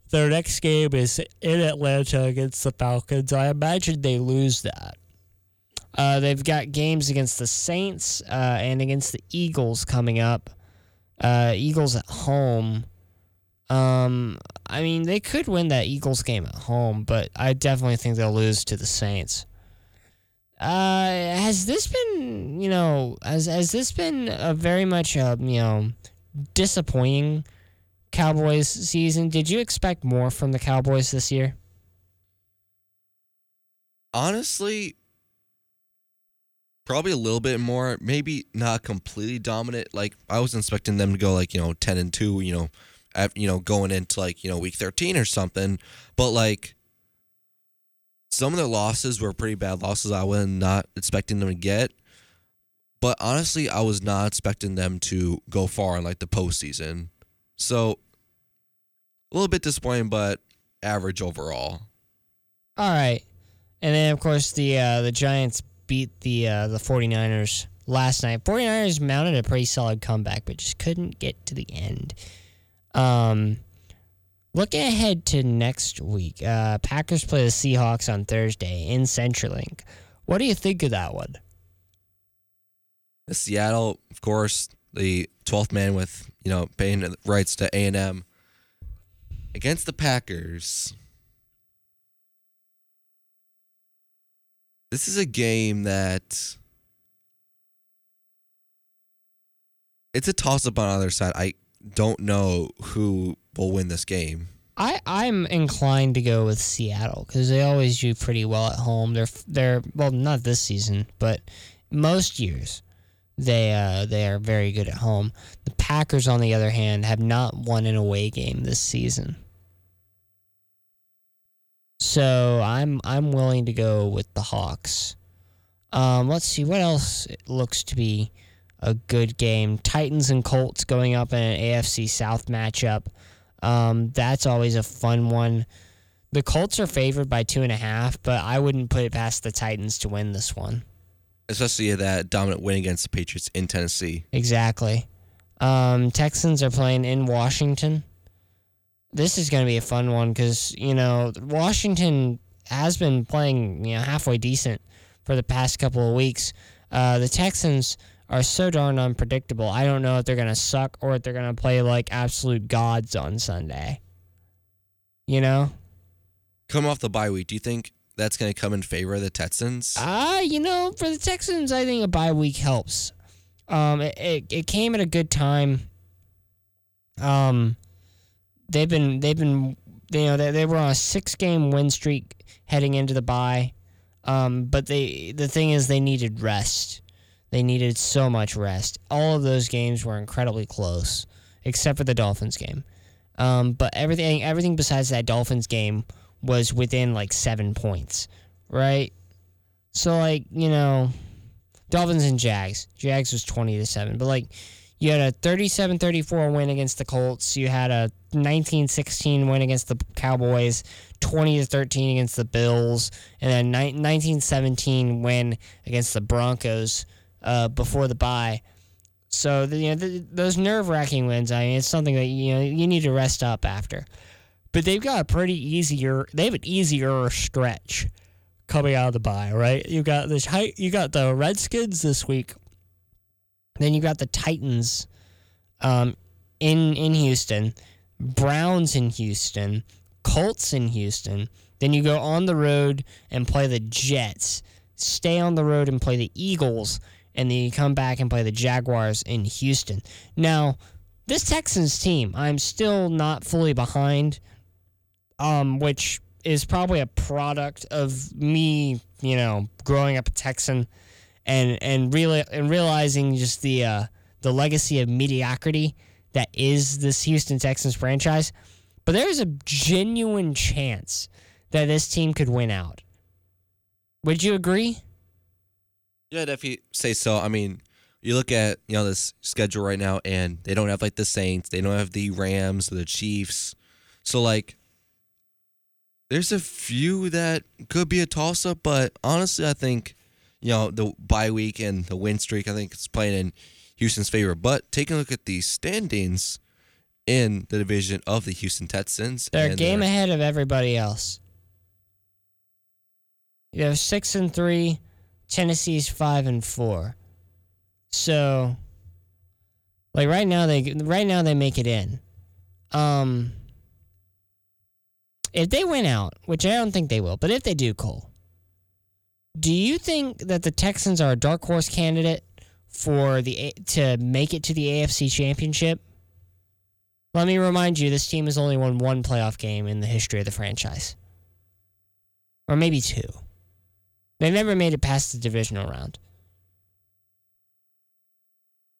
Speaker 2: their next game is in Atlanta against the Falcons. I imagine they lose that. Uh, they've got games against the Saints uh, and against the Eagles coming up. Uh, Eagles at home. Um, I mean, they could win that Eagles game at home, but I definitely think they'll lose to the Saints. Uh, has this been, you know, has has this been a very much a you know disappointing Cowboys season? Did you expect more from the Cowboys this year?
Speaker 3: Honestly, probably a little bit more. Maybe not completely dominant. Like I was expecting them to go like you know ten and two. You know, at, you know going into like you know week thirteen or something. But like some of their losses were pretty bad losses. I was not expecting them to get. But honestly, I was not expecting them to go far in like the postseason. So a little bit disappointing, but average overall.
Speaker 2: All right. And then of course the uh, the Giants beat the uh, the 49ers last night. 49ers mounted a pretty solid comeback but just couldn't get to the end. Um looking ahead to next week. Uh, Packers play the Seahawks on Thursday in CenturyLink. What do you think of that one?
Speaker 3: The Seattle, of course, the 12th man with, you know, paying rights to A&M against the Packers. This is a game that it's a toss up on either side. I don't know who will win this game.
Speaker 2: I I'm inclined to go with Seattle because they always do pretty well at home. They're they're well not this season, but most years they uh, they are very good at home. The Packers, on the other hand, have not won an away game this season. So I'm I'm willing to go with the Hawks. Um, let's see what else looks to be a good game. Titans and Colts going up in an AFC South matchup. Um, that's always a fun one. The Colts are favored by two and a half, but I wouldn't put it past the Titans to win this one.
Speaker 3: Especially that dominant win against the Patriots in Tennessee.
Speaker 2: Exactly. Um, Texans are playing in Washington. This is going to be a fun one because you know Washington has been playing you know halfway decent for the past couple of weeks. Uh, the Texans are so darn unpredictable. I don't know if they're going to suck or if they're going to play like absolute gods on Sunday. You know?
Speaker 3: Come off the bye week, do you think that's going to come in favor of the Texans?
Speaker 2: Ah, uh, you know, for the Texans, I think a bye week helps. Um, it, it, it came at a good time. Um, they've been they've been you know they, they were on a six game win streak heading into the bye. Um, but they the thing is they needed rest. They needed so much rest. All of those games were incredibly close, except for the Dolphins game. Um, but everything everything besides that Dolphins game was within like seven points, right? So like you know, Dolphins and Jags. Jags was twenty to seven, but like you had a 37-34 win against the Colts. You had a 19-16 win against the Cowboys, 20 to 13 against the Bills, and then 19-17 win against the Broncos uh, before the bye. So you know those nerve wracking wins. I mean, it's something that you know you need to rest up after. But they've got a pretty easier. They have an easier stretch coming out of the bye, right? You got this. You got the Redskins this week. Then you got the Titans, um, in in Houston, Browns in Houston, Colts in Houston. Then you go on the road and play the Jets. Stay on the road and play the Eagles and then you come back and play the Jaguars in Houston. Now, this Texans team, I'm still not fully behind, um, which is probably a product of me, you know, growing up a Texan and and really and realizing just the uh, the legacy of mediocrity that is this Houston Texans franchise. But there's a genuine chance that this team could win out. Would you agree?
Speaker 3: Yeah, if you say so. I mean, you look at you know this schedule right now, and they don't have like the Saints, they don't have the Rams, the Chiefs. So like, there's a few that could be a toss up, but honestly, I think you know the bye week and the win streak, I think it's playing in Houston's favor. But taking a look at the standings in the division of the Houston Texans,
Speaker 2: They're a game
Speaker 3: their-
Speaker 2: ahead of everybody else. You have six and three. Tennessee's five and four. So, like right now, they right now they make it in. Um, if they win out, which I don't think they will, but if they do, Cole, do you think that the Texans are a dark horse candidate for the to make it to the AFC Championship? Let me remind you, this team has only won one playoff game in the history of the franchise, or maybe two. They've never made it past the divisional round.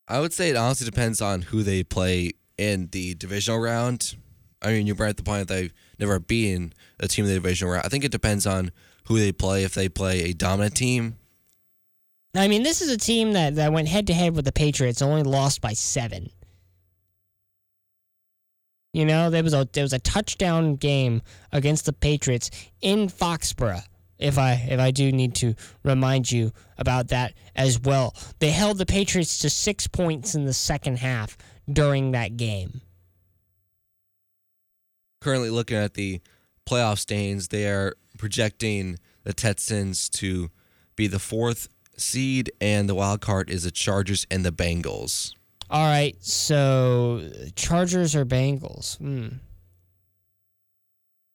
Speaker 3: I would say it honestly depends on who they play in the divisional round. I mean, you brought up the point that they've never beaten a team in the divisional round. I think it depends on who they play. If they play a dominant team,
Speaker 2: I mean, this is a team that, that went head to head with the Patriots, only lost by seven. You know, there was a there was a touchdown game against the Patriots in Foxborough. If I if I do need to remind you about that as well, they held the Patriots to six points in the second half during that game.
Speaker 3: Currently looking at the playoff standings, they are projecting the Texans to be the fourth seed, and the wild card is the Chargers and the Bengals.
Speaker 2: All right, so Chargers or Bengals? Hmm.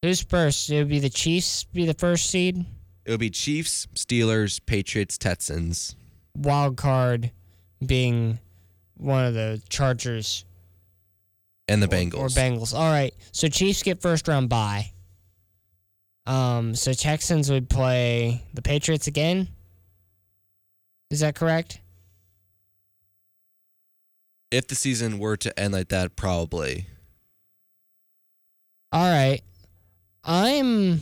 Speaker 2: Who's first? It would be the Chiefs. Be the first seed.
Speaker 3: It would be Chiefs, Steelers, Patriots, Texans.
Speaker 2: Wild card being one of the Chargers
Speaker 3: and the
Speaker 2: or-
Speaker 3: Bengals.
Speaker 2: or Bengals. All right, so Chiefs get first round bye. Um, so Texans would play the Patriots again. Is that correct?
Speaker 3: If the season were to end like that, probably.
Speaker 2: All right. I'm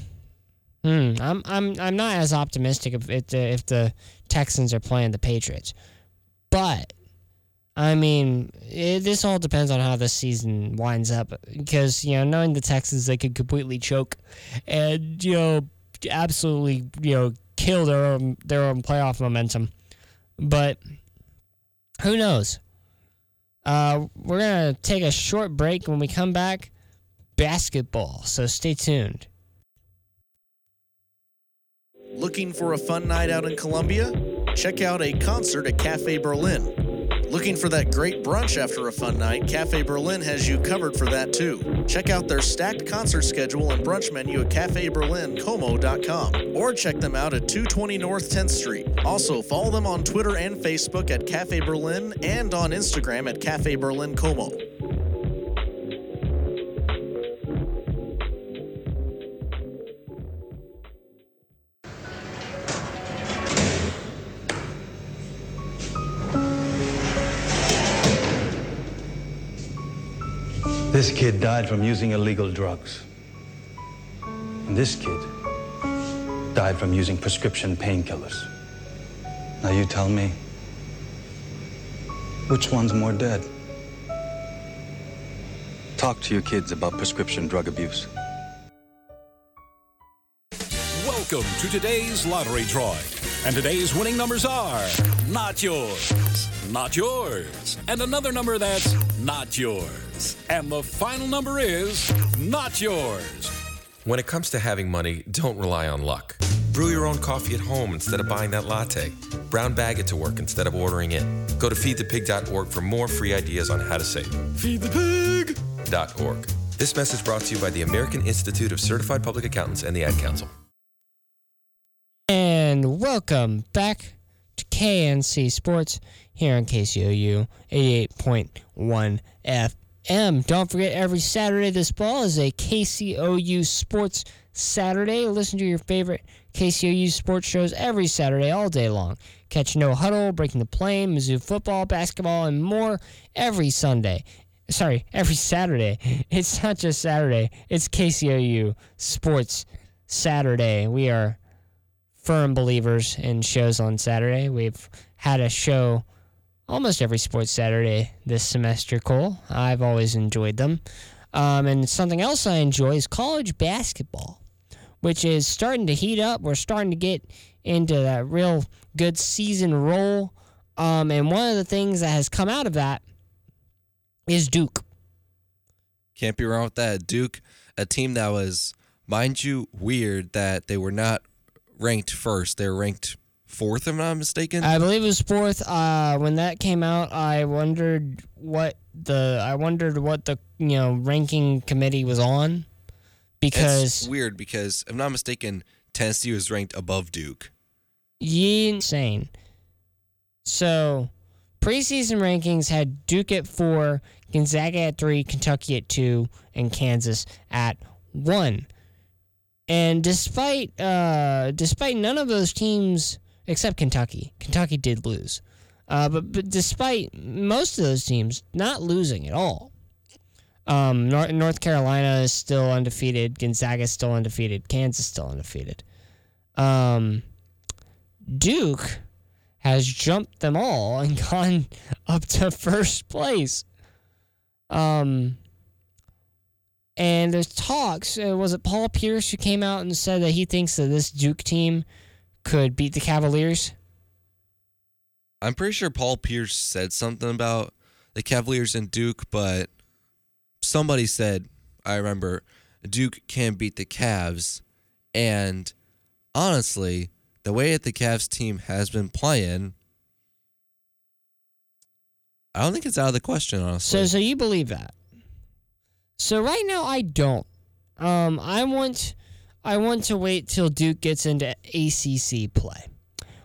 Speaker 2: hmm, I'm I'm I'm not as optimistic if if the, if the Texans are playing the Patriots. But I mean, it, this all depends on how the season winds up because, you know, knowing the Texans they could completely choke and, you know, absolutely, you know, kill their own their own playoff momentum. But who knows? Uh, we're gonna take a short break. When we come back, basketball. So stay tuned.
Speaker 13: Looking for a fun night out in Columbia? Check out a concert at Cafe Berlin. Looking for that great brunch after a fun night? Cafe Berlin has you covered for that too. Check out their stacked concert schedule and brunch menu at cafeberlincomo.com or check them out at 220 North 10th Street. Also, follow them on Twitter and Facebook at Cafe Berlin and on Instagram at Cafe Berlin Como.
Speaker 14: This kid died from using illegal drugs. And this kid died from using prescription painkillers. Now you tell me, which one's more dead? Talk to your kids about prescription drug abuse.
Speaker 15: Welcome to today's lottery drawing. And today's winning numbers are not yours, not yours, and another number that's not yours. And the final number is not yours.
Speaker 16: When it comes to having money, don't rely on luck. Brew your own coffee at home instead of buying that latte. Brown bag it to work instead of ordering it. Go to feedthepig.org for more free ideas on how to save. Feedthepig.org. This message brought to you by the American Institute of Certified Public Accountants and the Ad Council.
Speaker 2: And welcome back to KNC Sports here on KCOU 88.1 FM. Don't forget, every Saturday this fall is a KCOU Sports Saturday. Listen to your favorite KCOU sports shows every Saturday, all day long. Catch No Huddle, Breaking the Plane, Mizzou football, basketball, and more every Sunday. Sorry, every Saturday. It's not just Saturday, it's KCOU Sports Saturday. We are firm believers in shows on Saturday. We've had a show almost every sports Saturday this semester, Cole. I've always enjoyed them. Um, and something else I enjoy is college basketball, which is starting to heat up. We're starting to get into that real good season roll. Um, and one of the things that has come out of that is Duke.
Speaker 3: Can't be wrong with that. Duke, a team that was, mind you, weird that they were not ranked first. They were ranked fourth, if I'm not mistaken.
Speaker 2: I believe it was fourth. Uh, when that came out, I wondered what the I wondered what the you know ranking committee was on because
Speaker 3: it's weird because, if I'm not mistaken, Tennessee was ranked above Duke.
Speaker 2: ye insane. So preseason rankings had Duke at four, Gonzaga at three, Kentucky at two, and Kansas at one. And despite uh, despite none of those teams except Kentucky, Kentucky did lose. Uh, but but despite most of those teams not losing at all, um, North, North Carolina is still undefeated. Gonzaga is still undefeated. Kansas still undefeated. Um, Duke has jumped them all and gone up to first place. Um, and there's talks. Uh, was it Paul Pierce who came out and said that he thinks that this Duke team could beat the Cavaliers?
Speaker 3: I'm pretty sure Paul Pierce said something about the Cavaliers and Duke, but somebody said, I remember, Duke can beat the Cavs. And honestly, the way that the Cavs team has been playing, I don't think it's out of the question, honestly.
Speaker 2: So, so you believe that? So right now, I don't. Um, I want, I want to wait till Duke gets into ACC play.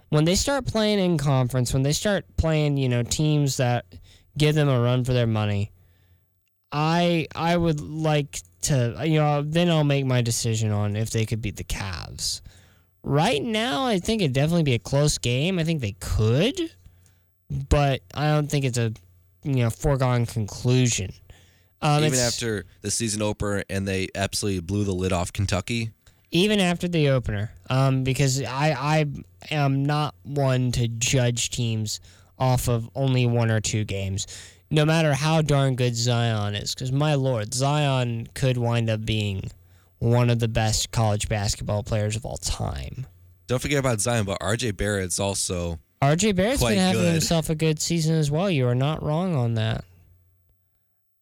Speaker 2: When they start playing in conference, when they start playing, you know, teams that give them a run for their money, I I would like to, you know, then I'll make my decision on if they could beat the Cavs. Right now, I think it'd definitely be a close game. I think they could, but I don't think it's a, you know, foregone conclusion. Um,
Speaker 3: Even after the season opener and they absolutely blew the lid off Kentucky.
Speaker 2: Even after the opener, um, because I I am not one to judge teams off of only one or two games, no matter how darn good Zion is. Because my lord, Zion could wind up being one of the best college basketball players of all time.
Speaker 3: Don't forget about Zion, but RJ Barrett's also
Speaker 2: RJ Barrett's been having
Speaker 3: good.
Speaker 2: himself a good season as well. You are not wrong on that.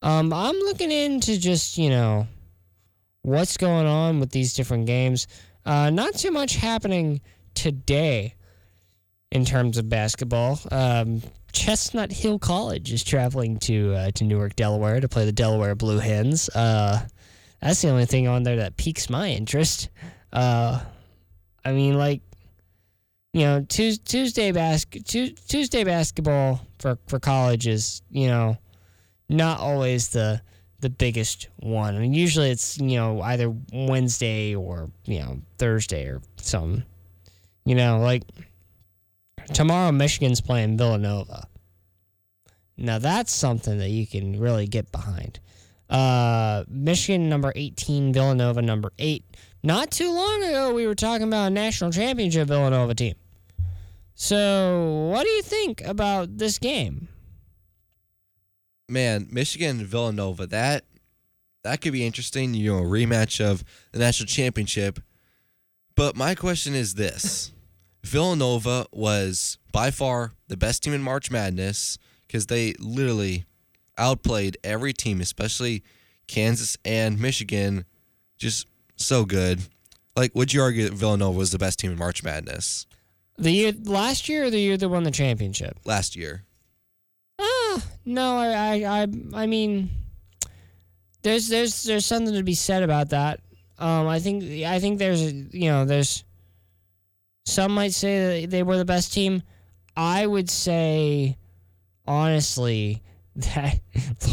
Speaker 2: Um, I'm looking into just you know what's going on with these different games. Uh, not too much happening today in terms of basketball. Um, Chestnut Hill College is traveling to uh, to Newark, Delaware, to play the Delaware Blue Hens. Uh, that's the only thing on there that piques my interest. Uh, I mean, like you know, Tuesday Tuesday basketball for, for college is, you know, not always the the biggest one. I mean, usually it's, you know, either Wednesday or, you know, Thursday or something. You know, like tomorrow Michigan's playing Villanova. Now that's something that you can really get behind. Uh, Michigan number 18, Villanova number 8. Not too long ago, we were talking about a national championship Villanova team. So, what do you think about this game?
Speaker 3: Man, Michigan and Villanova, that that could be interesting, you know, a rematch of the national championship. But my question is this. Villanova was by far the best team in March Madness because they literally outplayed every team, especially Kansas and Michigan, just so good. Like, would you argue that Villanova was the best team in March Madness
Speaker 2: The year last year or the year they won the championship?
Speaker 3: last year?
Speaker 2: No, I, I, I, I mean, there's, there's, there's something to be said about that. Um, I think, I think there's, you know, there's. Some might say that they were the best team. I would say, honestly, that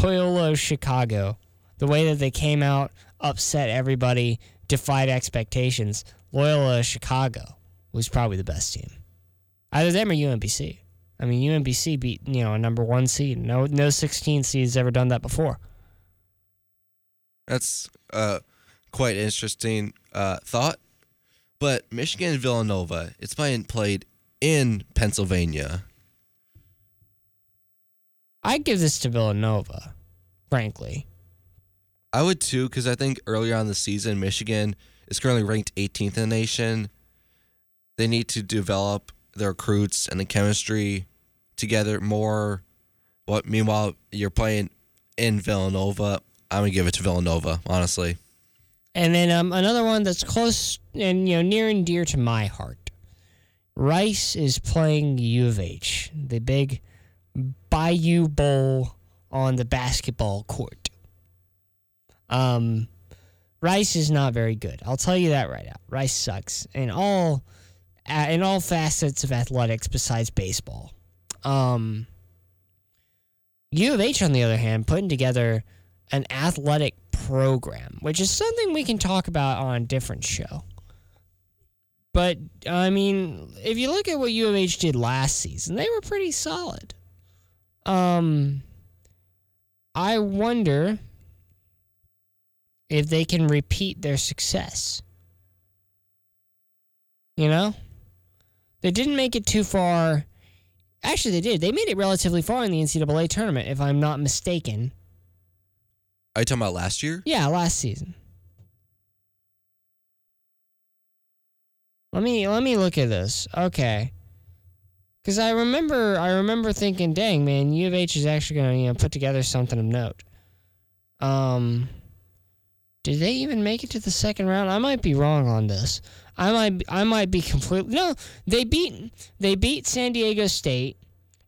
Speaker 2: Loyola Chicago, the way that they came out, upset everybody, defied expectations. Loyola Chicago was probably the best team. Either them or UMBC. I mean, UMBC beat you know a number one seed. No, no 16 seeds ever done that before.
Speaker 3: That's uh, quite interesting uh, thought. But Michigan and Villanova, it's being played in Pennsylvania.
Speaker 2: I'd give this to Villanova, frankly.
Speaker 3: I would too, because I think earlier on the season, Michigan is currently ranked 18th in the nation. They need to develop their recruits and the chemistry together more. What meanwhile you're playing in Villanova, I'm gonna give it to Villanova, honestly.
Speaker 2: And then um, another one that's close and you know near and dear to my heart. Rice is playing U of H, the big Bayou Bowl on the basketball court. Um, Rice is not very good. I'll tell you that right out. Rice sucks in all in all facets of athletics besides baseball. Um, U of H, on the other hand, putting together an athletic program, which is something we can talk about on a different show. But I mean, if you look at what U of H did last season, they were pretty solid. Um, I wonder if they can repeat their success. You know, they didn't make it too far. Actually, they did. They made it relatively far in the NCAA tournament, if I'm not mistaken.
Speaker 3: Are you talking about last year?
Speaker 2: Yeah, last season. Let me let me look at this. Okay. Cause I remember I remember thinking, dang man, U of H is actually gonna, you know, put together something of note. Um did they even make it to the second round? I might be wrong on this. I might I might be completely no. They beat they beat San Diego State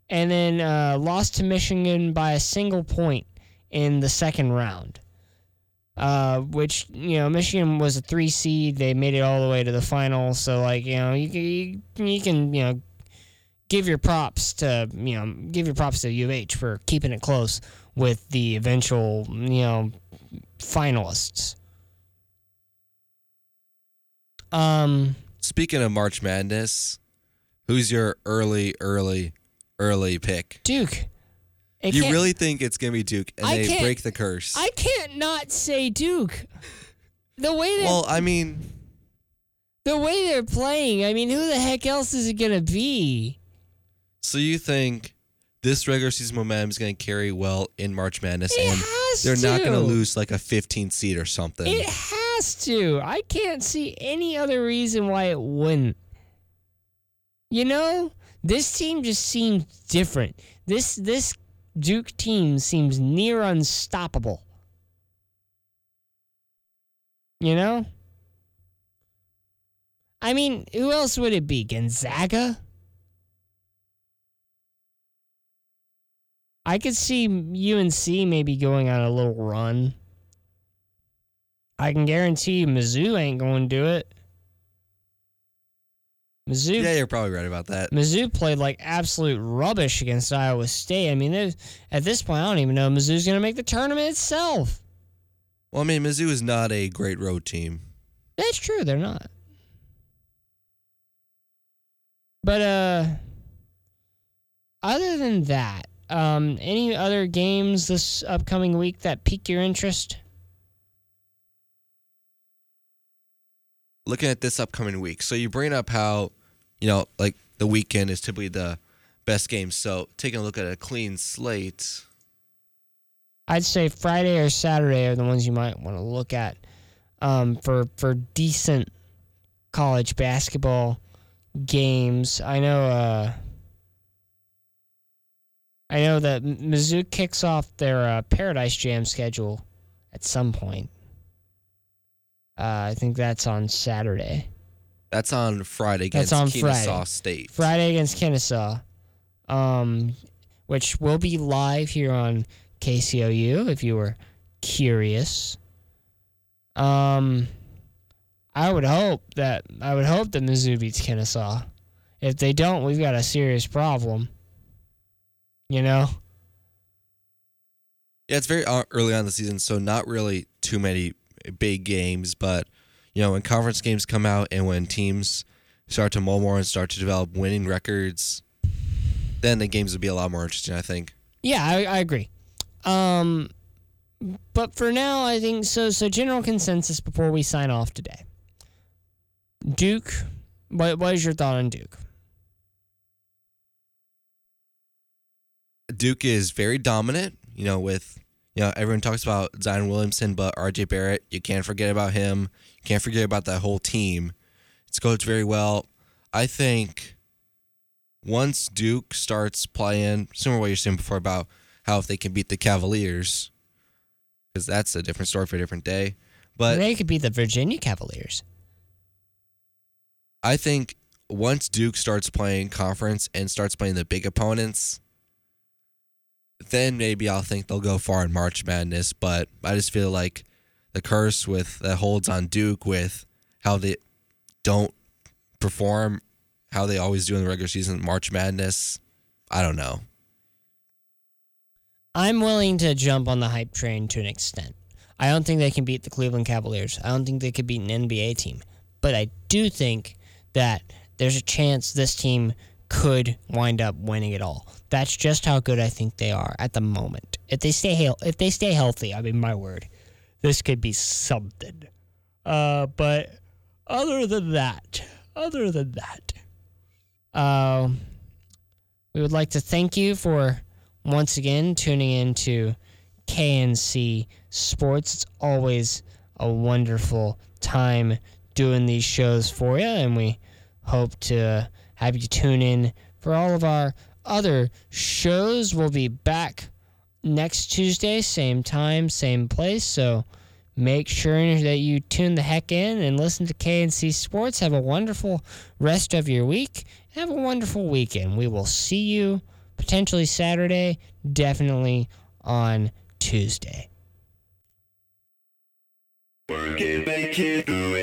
Speaker 2: and then uh, lost to Michigan by a single point in the second round. Uh, which you know Michigan was a three seed. They made it all the way to the final. So like you know you can you, you can you know give your props to you know give your props to U of H for keeping it close with the eventual you know finalists. Um,
Speaker 3: Speaking of March Madness, who's your early, early, early pick?
Speaker 2: Duke. It
Speaker 3: you really think it's gonna be Duke, and
Speaker 2: I
Speaker 3: they break the curse?
Speaker 2: I can't not say Duke. The way that
Speaker 3: well, I mean,
Speaker 2: the way they're playing, I mean, who the heck else is it gonna be?
Speaker 3: so you think this regular season momentum is gonna carry well in March Madness,
Speaker 2: It
Speaker 3: and
Speaker 2: has
Speaker 3: they're not gonna lose like a 15 seed or something?
Speaker 2: It has to. I can't see any other reason why it wouldn't. You know, this team just seems different. This this Duke team seems near unstoppable. You know? I mean, who else would it be? Gonzaga? I could see UNC maybe going on a little run. I can guarantee you Mizzou ain't going to do it. Mizzou,
Speaker 3: yeah, you're probably right about that.
Speaker 2: Mizzou played like absolute rubbish against Iowa State. I mean, at this point, I don't even know if Mizzou's going to make the tournament itself.
Speaker 3: Well, I mean, Mizzou is not a great road team.
Speaker 2: That's true, they're not. But uh other than that, um any other games this upcoming week that pique your interest?
Speaker 3: looking at this upcoming week. So you bring up how, you know, like the weekend is typically the best game. So taking a look at a clean slate.
Speaker 2: I'd say Friday or Saturday are the ones you might want to look at um, for for decent college basketball games. I know. Uh, I know that Mizzou kicks off their uh, Paradise Jam schedule at some point. Uh, I think that's on Saturday.
Speaker 3: That's on Friday against
Speaker 2: That's on
Speaker 3: Kennesaw
Speaker 2: Friday.
Speaker 3: State.
Speaker 2: Friday against Kennesaw, um, which will be live here on KCOU if you were curious. Um, I would hope that I would hope that Mizzou beats Kennesaw. If they don't, we've got a serious problem. You know.
Speaker 3: Yeah, it's very early on in the season, so not really too many big games. But you know, when conference games come out and when teams start to mull more and start to develop winning records, then the games would be a lot more interesting. I think.
Speaker 2: Yeah, I, I agree. Um, but for now, I think so. So general consensus before we sign off today. Duke, what what is your thought on Duke?
Speaker 3: Duke is very dominant. You know, with you know everyone talks about Zion Williamson, but R.J. Barrett, you can't forget about him. You can't forget about that whole team. It's coached very well. I think once Duke starts playing, similar to what you're saying before about how if they can beat the Cavaliers, because that's a different story for a different day. But
Speaker 2: they could beat the Virginia Cavaliers.
Speaker 3: I think once Duke starts playing conference and starts playing the big opponents, then maybe I'll think they'll go far in March Madness. But I just feel like the curse with that holds on Duke with how they don't perform, how they always do in the regular season, March Madness. I don't know.
Speaker 2: I'm willing to jump on the hype train to an extent. I don't think they can beat the Cleveland Cavaliers. I don't think they could beat an NBA team. But I do think that there's a chance this team could wind up winning it all. That's just how good I think they are at the moment. If they stay heal- if they stay healthy, I mean my word, this could be something. Uh, but other than that, other than that, uh, we would like to thank you for once again tuning in to KNC Sports. It's always a wonderful time doing these shows for you, and we hope to have you tune in for all of our other shows. We'll be back next Tuesday, same time, same place. So make sure that you tune the heck in and listen to KNC Sports. Have a wonderful rest of your week. Have a wonderful weekend. We will see you potentially Saturday, definitely on Tuesday.
Speaker 17: Work it, make it, do